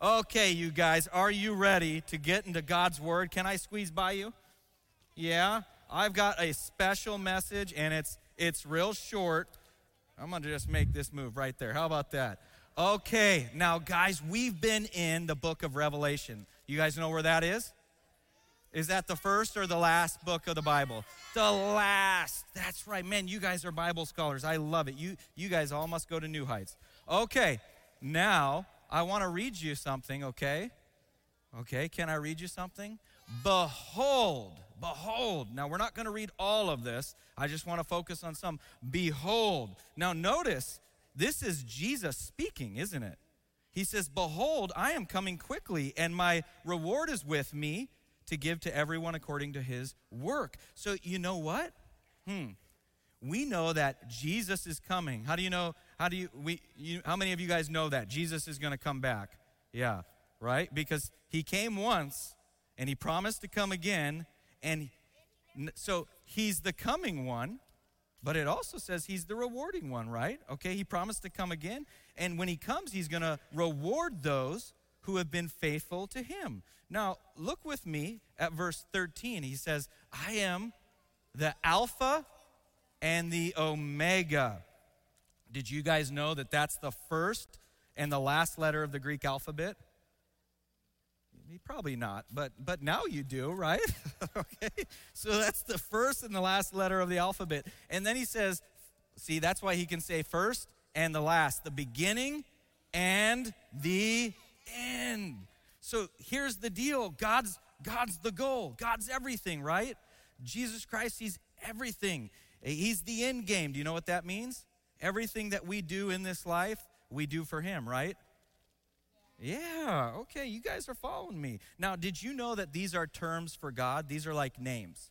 Okay, you guys, are you ready to get into God's Word? Can I squeeze by you? Yeah, I've got a special message and it's it's real short. I'm to just make this move right there. How about that? Okay, now guys, we've been in the book of Revelation. You guys know where that is? Is that the first or the last book of the Bible? The last. That's right. Man, you guys are Bible scholars. I love it. You you guys all must go to New Heights. Okay. Now, I want to read you something, okay? Okay, can I read you something? Behold, behold. Now, we're not going to read all of this. I just want to focus on some. Behold. Now, notice this is Jesus speaking, isn't it? He says, Behold, I am coming quickly, and my reward is with me to give to everyone according to his work. So, you know what? Hmm. We know that Jesus is coming. How do you know? How do you, we, you, how many of you guys know that? Jesus is going to come back. Yeah, right? Because he came once and he promised to come again. And so he's the coming one, but it also says he's the rewarding one, right? Okay, he promised to come again. And when he comes, he's going to reward those who have been faithful to him. Now, look with me at verse 13. He says, I am the Alpha and the Omega. Did you guys know that that's the first and the last letter of the Greek alphabet? Probably not, but but now you do, right? okay. So that's the first and the last letter of the alphabet. And then he says, see, that's why he can say first and the last, the beginning and the end. So here's the deal. God's God's the goal. God's everything, right? Jesus Christ, he's everything. He's the end game. Do you know what that means? Everything that we do in this life, we do for him, right? Yeah, okay, you guys are following me. Now, did you know that these are terms for God? These are like names,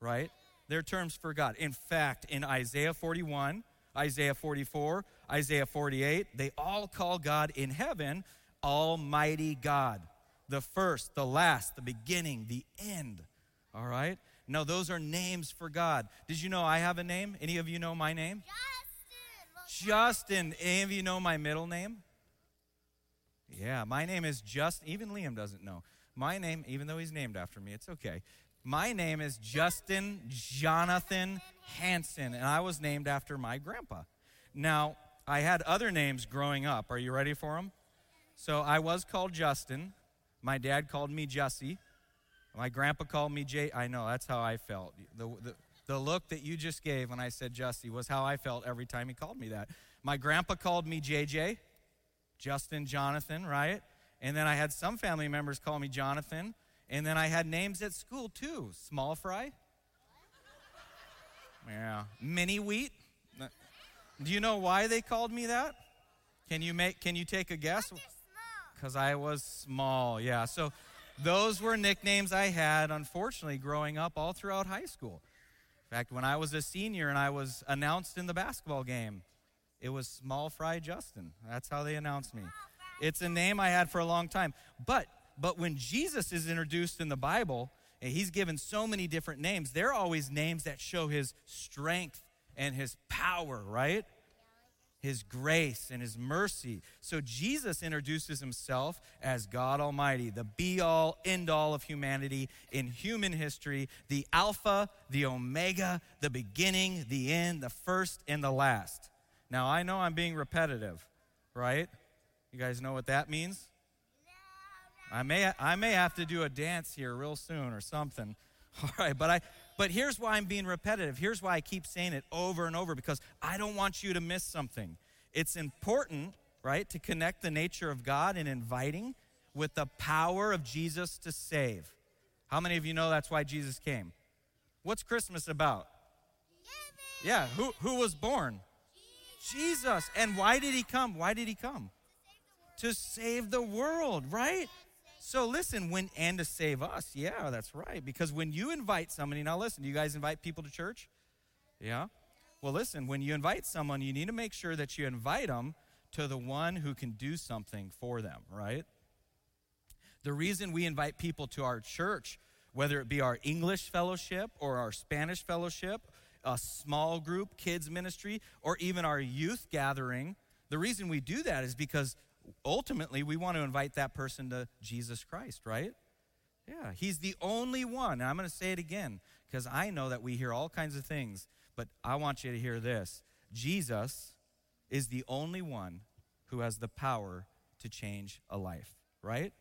right? They're terms for God. In fact, in Isaiah 41, Isaiah 44, Isaiah 48, they all call God in heaven Almighty God. The first, the last, the beginning, the end. All right? Now, those are names for God. Did you know I have a name? Any of you know my name? Justin. Any of you know my middle name? Yeah, my name is Just. Even Liam doesn't know. My name, even though he's named after me, it's okay. My name is Justin Jonathan Hanson, and I was named after my grandpa. Now, I had other names growing up. Are you ready for them? So I was called Justin. My dad called me Jesse. My grandpa called me Jay. I know, that's how I felt. The, the, the look that you just gave when I said Jesse was how I felt every time he called me that. My grandpa called me JJ. Justin Jonathan, right? And then I had some family members call me Jonathan. And then I had names at school too. Small fry. Yeah. Mini wheat. Do you know why they called me that? Can you make can you take a guess? Cuz I was small. Yeah. So those were nicknames I had unfortunately growing up all throughout high school. In fact, when I was a senior and I was announced in the basketball game, it was Small Fry Justin. That's how they announced me. It's a name I had for a long time. But but when Jesus is introduced in the Bible, and he's given so many different names, they're always names that show his strength and his power, right? His grace and his mercy. So Jesus introduces himself as God Almighty, the be all, end all of humanity in human history, the Alpha, the Omega, the beginning, the end, the first, and the last. Now, I know I'm being repetitive, right? You guys know what that means? I may, I may have to do a dance here real soon or something. All right, but I but here's why I'm being repetitive. Here's why I keep saying it over and over because I don't want you to miss something. It's important, right, to connect the nature of God in inviting with the power of Jesus to save. How many of you know that's why Jesus came? What's Christmas about? Yeah, who who was born? Jesus. And why did he come? Why did he come? To save the world, right? So listen, when and to save us. Yeah, that's right. Because when you invite somebody, now listen, do you guys invite people to church? Yeah? Well, listen, when you invite someone, you need to make sure that you invite them to the one who can do something for them, right? The reason we invite people to our church, whether it be our English fellowship or our Spanish fellowship a small group, kids ministry, or even our youth gathering, the reason we do that is because ultimately we want to invite that person to Jesus Christ, right? Yeah, he's the only one. And I'm going to say it again because I know that we hear all kinds of things, but I want you to hear this. Jesus is the only one who has the power to change a life, right?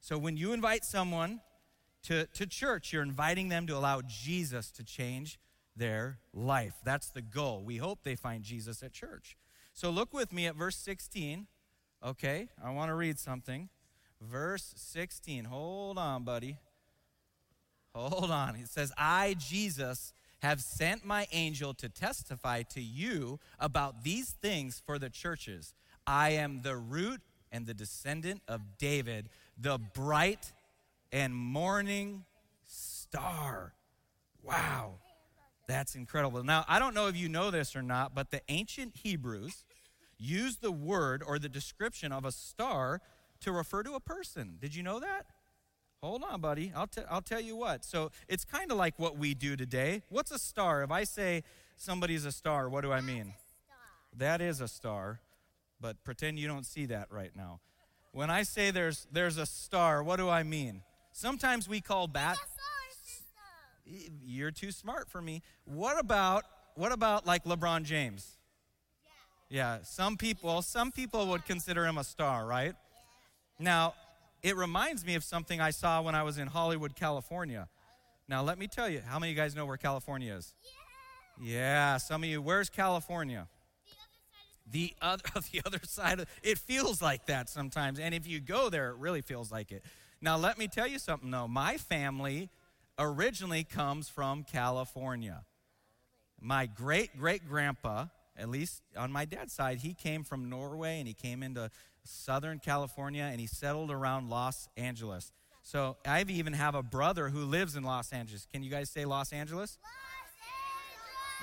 So when you invite someone to, to church, you're inviting them to allow Jesus to change their life. That's the goal. We hope they find Jesus at church. So look with me at verse 16. Okay, I want to read something. Verse 16. Hold on, buddy. Hold on. It says, I, Jesus, have sent my angel to testify to you about these things for the churches. I am the root and the descendant of David, the bright and morning star. Wow. That's incredible. Now, I don't know if you know this or not, but the ancient Hebrews used the word or the description of a star to refer to a person. Did you know that? Hold on, buddy. I'll, t- I'll tell you what. So it's kind of like what we do today. What's a star? If I say somebody's a star, what do I mean? That is a star, but pretend you don't see that right now. When I say there's, there's a star, what do I mean? Sometimes we call bat. You're too smart for me. What about what about like LeBron James? Yeah, some people some people would consider him a star, right? Now, it reminds me of something I saw when I was in Hollywood, California. Now, let me tell you, how many of you guys know where California is? Yeah, yeah some of you. Where's California? The other, the other side of it feels like that sometimes, and if you go there, it really feels like it. Now, let me tell you something though. My family originally comes from California. My great great grandpa, at least on my dad's side, he came from Norway and he came into Southern California and he settled around Los Angeles. So I even have a brother who lives in Los Angeles. Can you guys say Los Angeles? Los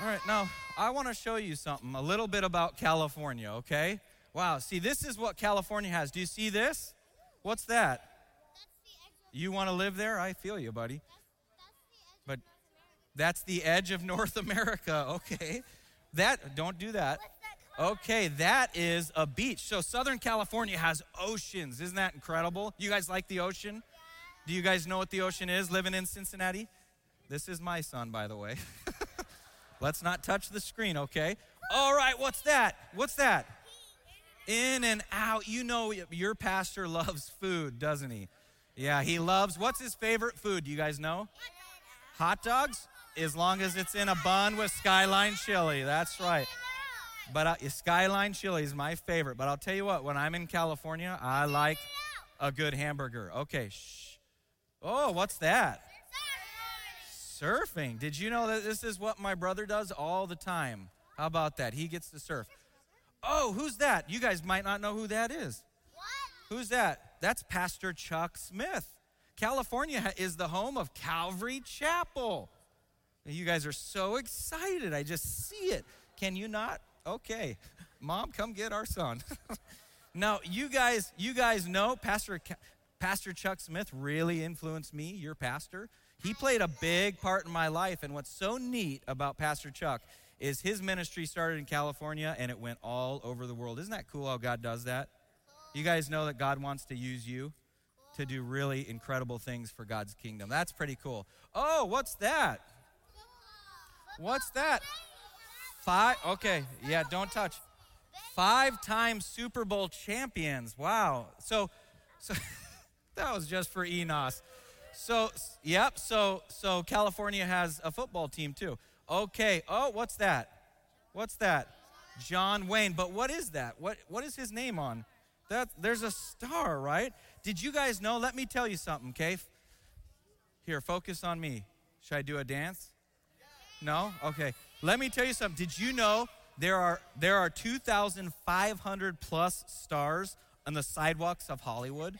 Angeles. All right, now I want to show you something, a little bit about California, okay? Wow, see, this is what California has. Do you see this? What's that? You want to live there? I feel you, buddy. But that's the edge of North America. Okay. That don't do that. Okay, that is a beach. So Southern California has oceans. Isn't that incredible? You guys like the ocean? Do you guys know what the ocean is living in Cincinnati? This is my son, by the way. Let's not touch the screen, okay? All right, what's that? What's that? In and out. You know your pastor loves food, doesn't he? Yeah, he loves, what's his favorite food? Do you guys know? Hot dogs? As long as it's in a bun with skyline chili. That's right. But uh, skyline chili is my favorite. But I'll tell you what, when I'm in California, I like a good hamburger. Okay, shh. Oh, what's that? Surfing. Did you know that this is what my brother does all the time? How about that? He gets to surf. Oh, who's that? You guys might not know who that is. What? Who's that? That's Pastor Chuck Smith. California is the home of Calvary Chapel. You guys are so excited. I just see it. Can you not? Okay. Mom, come get our son. now, you guys, you guys know Pastor Pastor Chuck Smith really influenced me, your pastor. He played a big part in my life and what's so neat about Pastor Chuck is his ministry started in California and it went all over the world. Isn't that cool how God does that? You guys know that God wants to use you to do really incredible things for God's kingdom. That's pretty cool. Oh, what's that? What's that? Five. Okay, yeah, don't touch. Five time Super Bowl champions. Wow. So, so that was just for Enos. So, yep. So, so California has a football team too. Okay. Oh, what's that? What's that? John Wayne. But what is that? What What is his name on? That, there's a star, right? Did you guys know? Let me tell you something, okay? Here, focus on me. Should I do a dance? No? Okay. Let me tell you something. Did you know there are there are 2,500 plus stars on the sidewalks of Hollywood?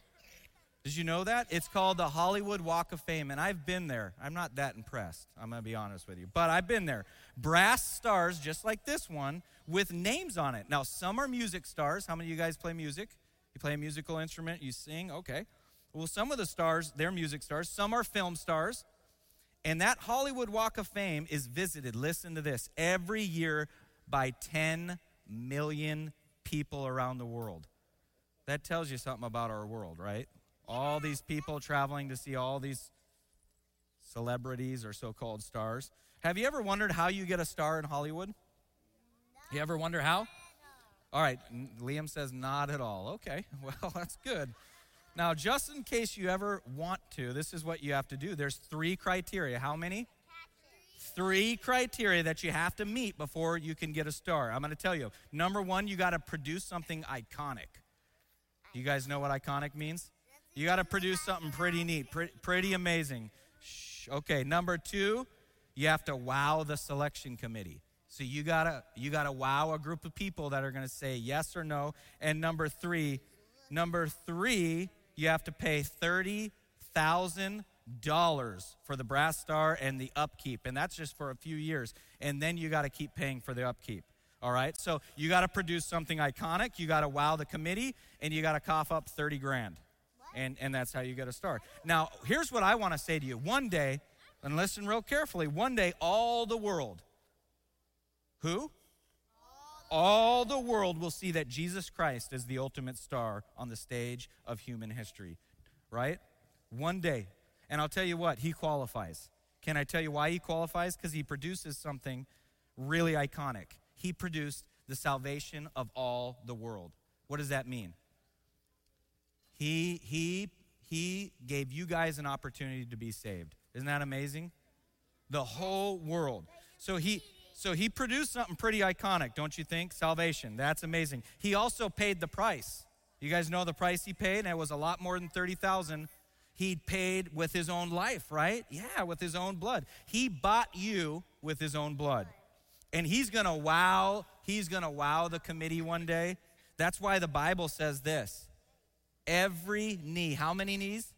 Did you know that? It's called the Hollywood Walk of Fame, and I've been there. I'm not that impressed, I'm going to be honest with you, but I've been there. Brass stars, just like this one, with names on it. Now, some are music stars. How many of you guys play music? You play a musical instrument, you sing, okay. Well, some of the stars, they're music stars, some are film stars. And that Hollywood Walk of Fame is visited, listen to this, every year by 10 million people around the world. That tells you something about our world, right? All these people traveling to see all these celebrities or so called stars. Have you ever wondered how you get a star in Hollywood? You ever wonder how? All right, Liam says not at all. Okay, well, that's good. Now, just in case you ever want to, this is what you have to do. There's three criteria. How many? Three criteria that you have to meet before you can get a star. I'm going to tell you. Number one, you got to produce something iconic. You guys know what iconic means? You got to produce something pretty neat, pretty, pretty amazing. Shh. Okay, number two, you have to wow the selection committee. So you gotta you gotta wow a group of people that are gonna say yes or no. And number three, number three, you have to pay thirty thousand dollars for the brass star and the upkeep, and that's just for a few years. And then you got to keep paying for the upkeep. All right, so you got to produce something iconic. You got to wow the committee, and you got to cough up thirty grand, and and that's how you get a star. Now, here's what I want to say to you: one day, and listen real carefully. One day, all the world who? All the world will see that Jesus Christ is the ultimate star on the stage of human history, right? One day. And I'll tell you what, he qualifies. Can I tell you why he qualifies? Because he produces something really iconic. He produced the salvation of all the world. What does that mean? He, he, he gave you guys an opportunity to be saved. Isn't that amazing? The whole world. So he, so he produced something pretty iconic, don't you think? Salvation. That's amazing. He also paid the price. You guys know the price he paid, and it was a lot more than 30,000. He paid with his own life, right? Yeah, with his own blood. He bought you with his own blood. And he's going to wow, he's going to wow the committee one day. That's why the Bible says this. Every knee, how many knees?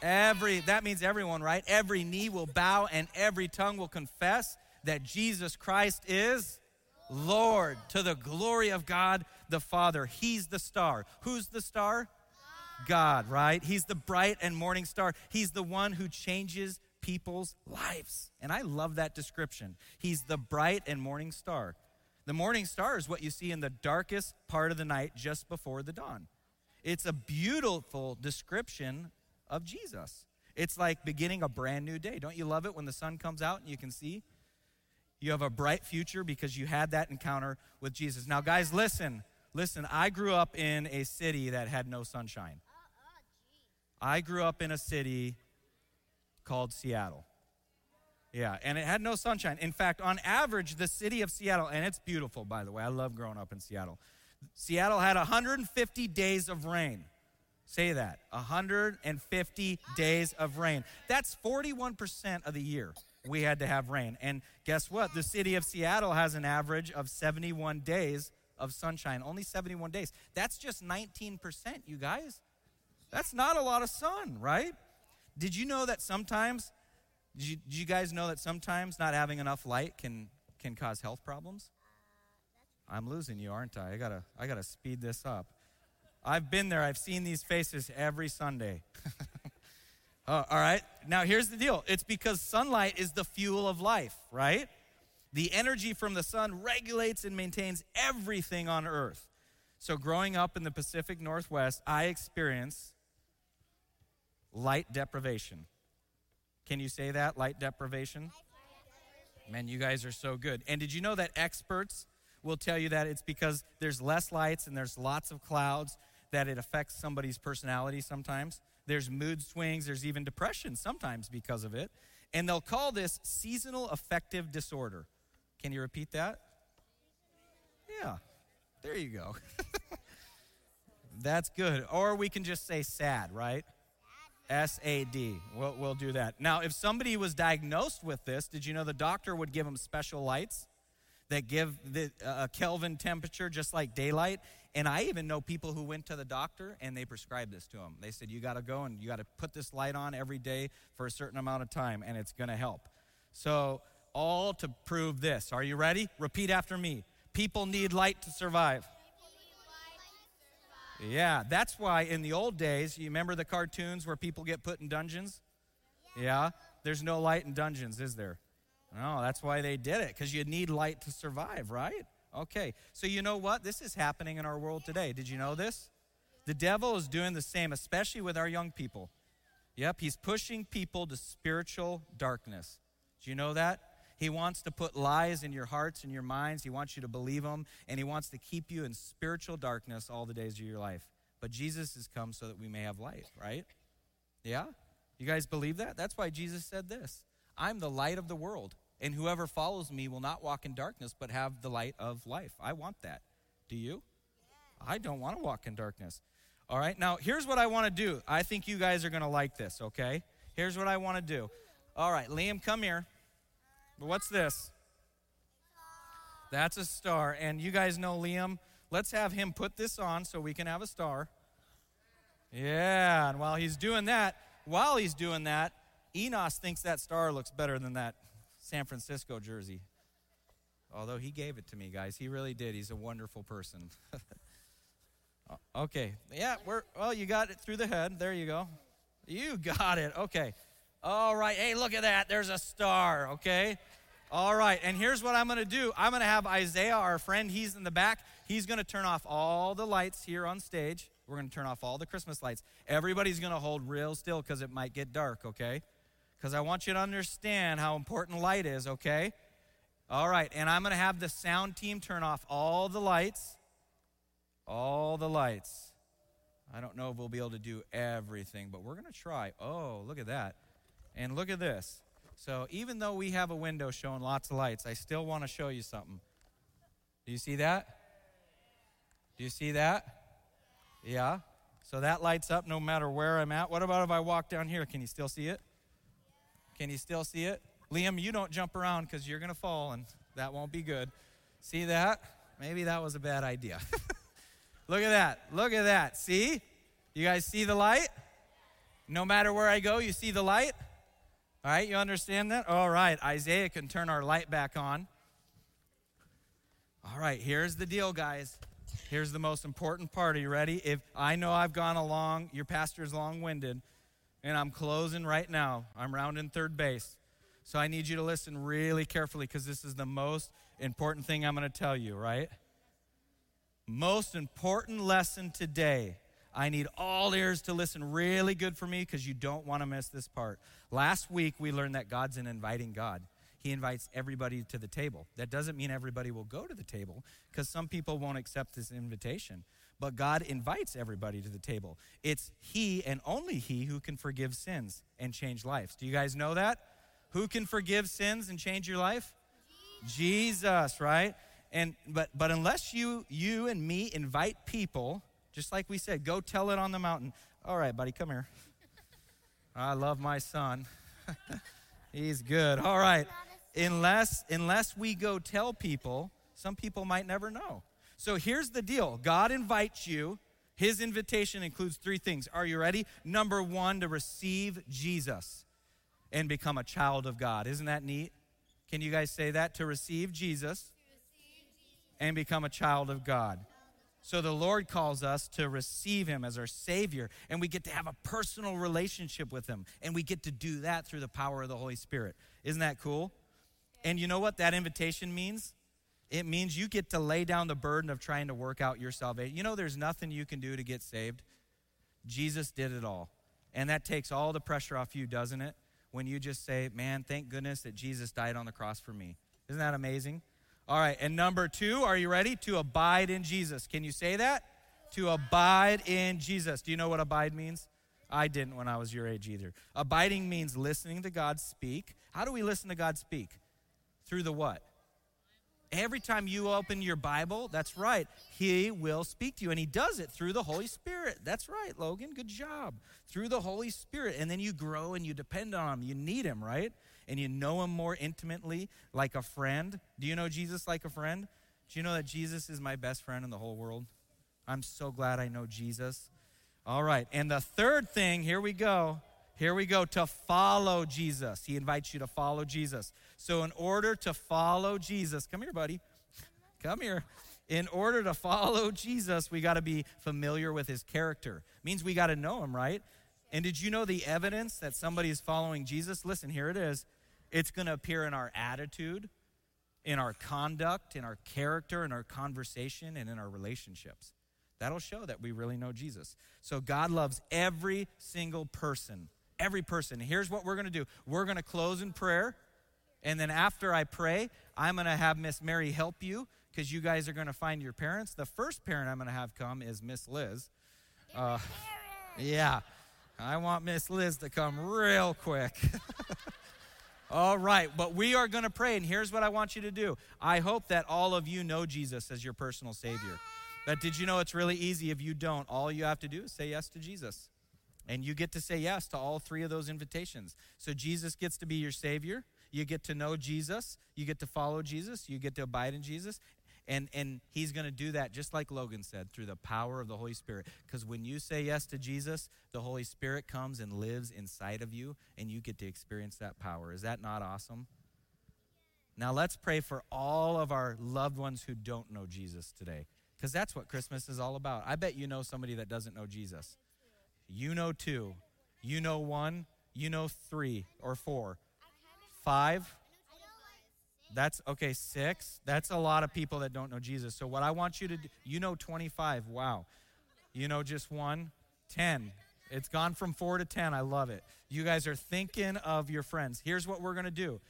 Every, that means everyone, right? Every knee will bow and every tongue will confess that Jesus Christ is Lord to the glory of God the Father. He's the star. Who's the star? God, right? He's the bright and morning star. He's the one who changes people's lives. And I love that description. He's the bright and morning star. The morning star is what you see in the darkest part of the night just before the dawn. It's a beautiful description of Jesus. It's like beginning a brand new day. Don't you love it when the sun comes out and you can see you have a bright future because you had that encounter with Jesus. Now, guys, listen. Listen, I grew up in a city that had no sunshine. I grew up in a city called Seattle. Yeah, and it had no sunshine. In fact, on average, the city of Seattle, and it's beautiful, by the way, I love growing up in Seattle. Seattle had 150 days of rain. Say that 150 days of rain. That's 41% of the year we had to have rain. And guess what? The city of Seattle has an average of 71 days of sunshine. Only 71 days. That's just 19%, you guys. That's not a lot of sun, right? Did you know that sometimes, did you, did you guys know that sometimes not having enough light can, can cause health problems? I'm losing you, aren't I? I gotta, I gotta speed this up. I've been there. I've seen these faces every Sunday. Uh, all right. Now, here's the deal it's because sunlight is the fuel of life, right? The energy from the sun regulates and maintains everything on earth. So, growing up in the Pacific Northwest, I experienced light deprivation. Can you say that? Light deprivation? Man, you guys are so good. And did you know that experts will tell you that it's because there's less lights and there's lots of clouds that it affects somebody's personality sometimes? There's mood swings, there's even depression sometimes because of it. And they'll call this seasonal affective disorder. Can you repeat that? Yeah, there you go. That's good. Or we can just say sad, right? S A D. We'll, we'll do that. Now, if somebody was diagnosed with this, did you know the doctor would give them special lights that give the, uh, a Kelvin temperature just like daylight? And I even know people who went to the doctor and they prescribed this to them. They said, You got to go and you got to put this light on every day for a certain amount of time, and it's going to help. So, all to prove this. Are you ready? Repeat after me. People need light to survive. Yeah, that's why in the old days, you remember the cartoons where people get put in dungeons? Yeah, there's no light in dungeons, is there? No, that's why they did it, because you need light to survive, right? Okay, so you know what? This is happening in our world today. Did you know this? The devil is doing the same, especially with our young people. Yep, he's pushing people to spiritual darkness. Do you know that? He wants to put lies in your hearts and your minds. He wants you to believe them, and he wants to keep you in spiritual darkness all the days of your life. But Jesus has come so that we may have light, right? Yeah? You guys believe that? That's why Jesus said this I'm the light of the world, and whoever follows me will not walk in darkness, but have the light of life. I want that. Do you? I don't want to walk in darkness. All right, now here's what I want to do. I think you guys are going to like this, okay? Here's what I want to do. All right, Liam, come here. What's this? That's a star. And you guys know Liam. Let's have him put this on so we can have a star. Yeah, and while he's doing that, while he's doing that, Enos thinks that star looks better than that San Francisco jersey. Although he gave it to me, guys. He really did. He's a wonderful person. Uh, okay. Yeah, we're well, you got it through the head. There you go. You got it. Okay. All right. Hey, look at that. There's a star, okay? All right. And here's what I'm going to do. I'm going to have Isaiah, our friend, he's in the back. He's going to turn off all the lights here on stage. We're going to turn off all the Christmas lights. Everybody's going to hold real still cuz it might get dark, okay? Cuz I want you to understand how important light is, okay? All right. And I'm going to have the sound team turn off all the lights all the lights. I don't know if we'll be able to do everything, but we're going to try. Oh, look at that. And look at this. So, even though we have a window showing lots of lights, I still want to show you something. Do you see that? Do you see that? Yeah. So that lights up no matter where I'm at. What about if I walk down here? Can you still see it? Can you still see it? Liam, you don't jump around because you're going to fall and that won't be good. See that? Maybe that was a bad idea. Look at that. Look at that. See? You guys see the light? No matter where I go, you see the light? All right, you understand that? All right, Isaiah can turn our light back on. All right, here's the deal, guys. Here's the most important part. Are you ready? If I know I've gone along, your pastor's long winded, and I'm closing right now, I'm rounding third base. So I need you to listen really carefully because this is the most important thing I'm going to tell you, right? most important lesson today. I need all ears to listen really good for me because you don't want to miss this part. Last week, we learned that God's an inviting God. He invites everybody to the table. That doesn't mean everybody will go to the table because some people won't accept this invitation. But God invites everybody to the table. It's He and only He who can forgive sins and change lives. Do you guys know that? Who can forgive sins and change your life? Jesus, Jesus right? And but but unless you you and me invite people, just like we said, go tell it on the mountain. All right, buddy, come here. I love my son. He's good. All right. Unless unless we go tell people, some people might never know. So here's the deal. God invites you. His invitation includes three things. Are you ready? Number 1 to receive Jesus and become a child of God. Isn't that neat? Can you guys say that to receive Jesus? and become a child of God. So the Lord calls us to receive Him as our Savior, and we get to have a personal relationship with Him. And we get to do that through the power of the Holy Spirit. Isn't that cool? And you know what that invitation means? It means you get to lay down the burden of trying to work out your salvation. You know, there's nothing you can do to get saved. Jesus did it all. And that takes all the pressure off you, doesn't it? When you just say, man, thank goodness that Jesus died on the cross for me. Isn't that amazing? All right, and number two, are you ready? To abide in Jesus. Can you say that? To abide in Jesus. Do you know what abide means? I didn't when I was your age either. Abiding means listening to God speak. How do we listen to God speak? Through the what? Every time you open your Bible, that's right, He will speak to you. And He does it through the Holy Spirit. That's right, Logan. Good job. Through the Holy Spirit. And then you grow and you depend on Him. You need Him, right? and you know him more intimately like a friend. Do you know Jesus like a friend? Do you know that Jesus is my best friend in the whole world? I'm so glad I know Jesus. All right. And the third thing, here we go. Here we go to follow Jesus. He invites you to follow Jesus. So, in order to follow Jesus, come here, buddy. Come here. In order to follow Jesus, we got to be familiar with his character. Means we got to know him, right? And did you know the evidence that somebody is following Jesus? Listen, here it is. It's going to appear in our attitude, in our conduct, in our character, in our conversation, and in our relationships. That'll show that we really know Jesus. So God loves every single person. Every person. Here's what we're going to do we're going to close in prayer. And then after I pray, I'm going to have Miss Mary help you because you guys are going to find your parents. The first parent I'm going to have come is Miss Liz. Uh, yeah, I want Miss Liz to come real quick. all right, but we are going to pray, and here's what I want you to do. I hope that all of you know Jesus as your personal Savior. But did you know it's really easy if you don't? All you have to do is say yes to Jesus. And you get to say yes to all three of those invitations. So Jesus gets to be your Savior. You get to know Jesus. You get to follow Jesus. You get to abide in Jesus. And, and he's going to do that just like Logan said through the power of the Holy Spirit. Because when you say yes to Jesus, the Holy Spirit comes and lives inside of you, and you get to experience that power. Is that not awesome? Now let's pray for all of our loved ones who don't know Jesus today. Because that's what Christmas is all about. I bet you know somebody that doesn't know Jesus. You know two. You know one. You know three or four. Five. That's okay, six. That's a lot of people that don't know Jesus. So, what I want you to do, you know 25. Wow. You know just one? 10. It's gone from four to 10. I love it. You guys are thinking of your friends. Here's what we're going to do.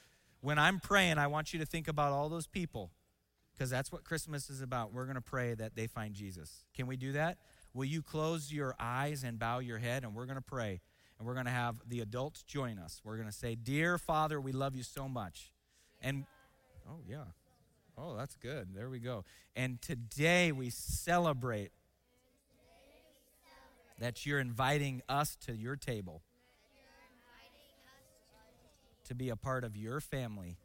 When I'm praying, I want you to think about all those people because that's what Christmas is about. We're going to pray that they find Jesus. Can we do that? Will you close your eyes and bow your head? And we're going to pray. And we're going to have the adults join us. We're going to say, Dear Father, we love you so much. And, oh, yeah. Oh, that's good. There we go. And today we celebrate that you're inviting us to your table to be a part of your family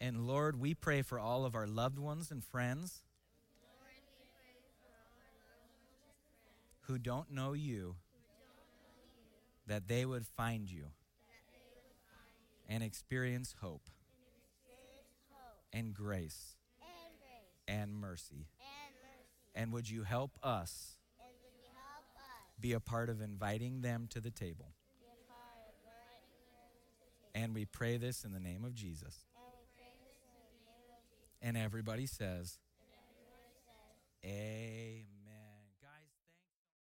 and Lord, we pray for all of our loved ones and friends who don't know you, that they would find you and experience hope and grace and mercy. And would you help us be a part of inviting them to the table? And we pray this in the name of Jesus. And everybody says, Amen.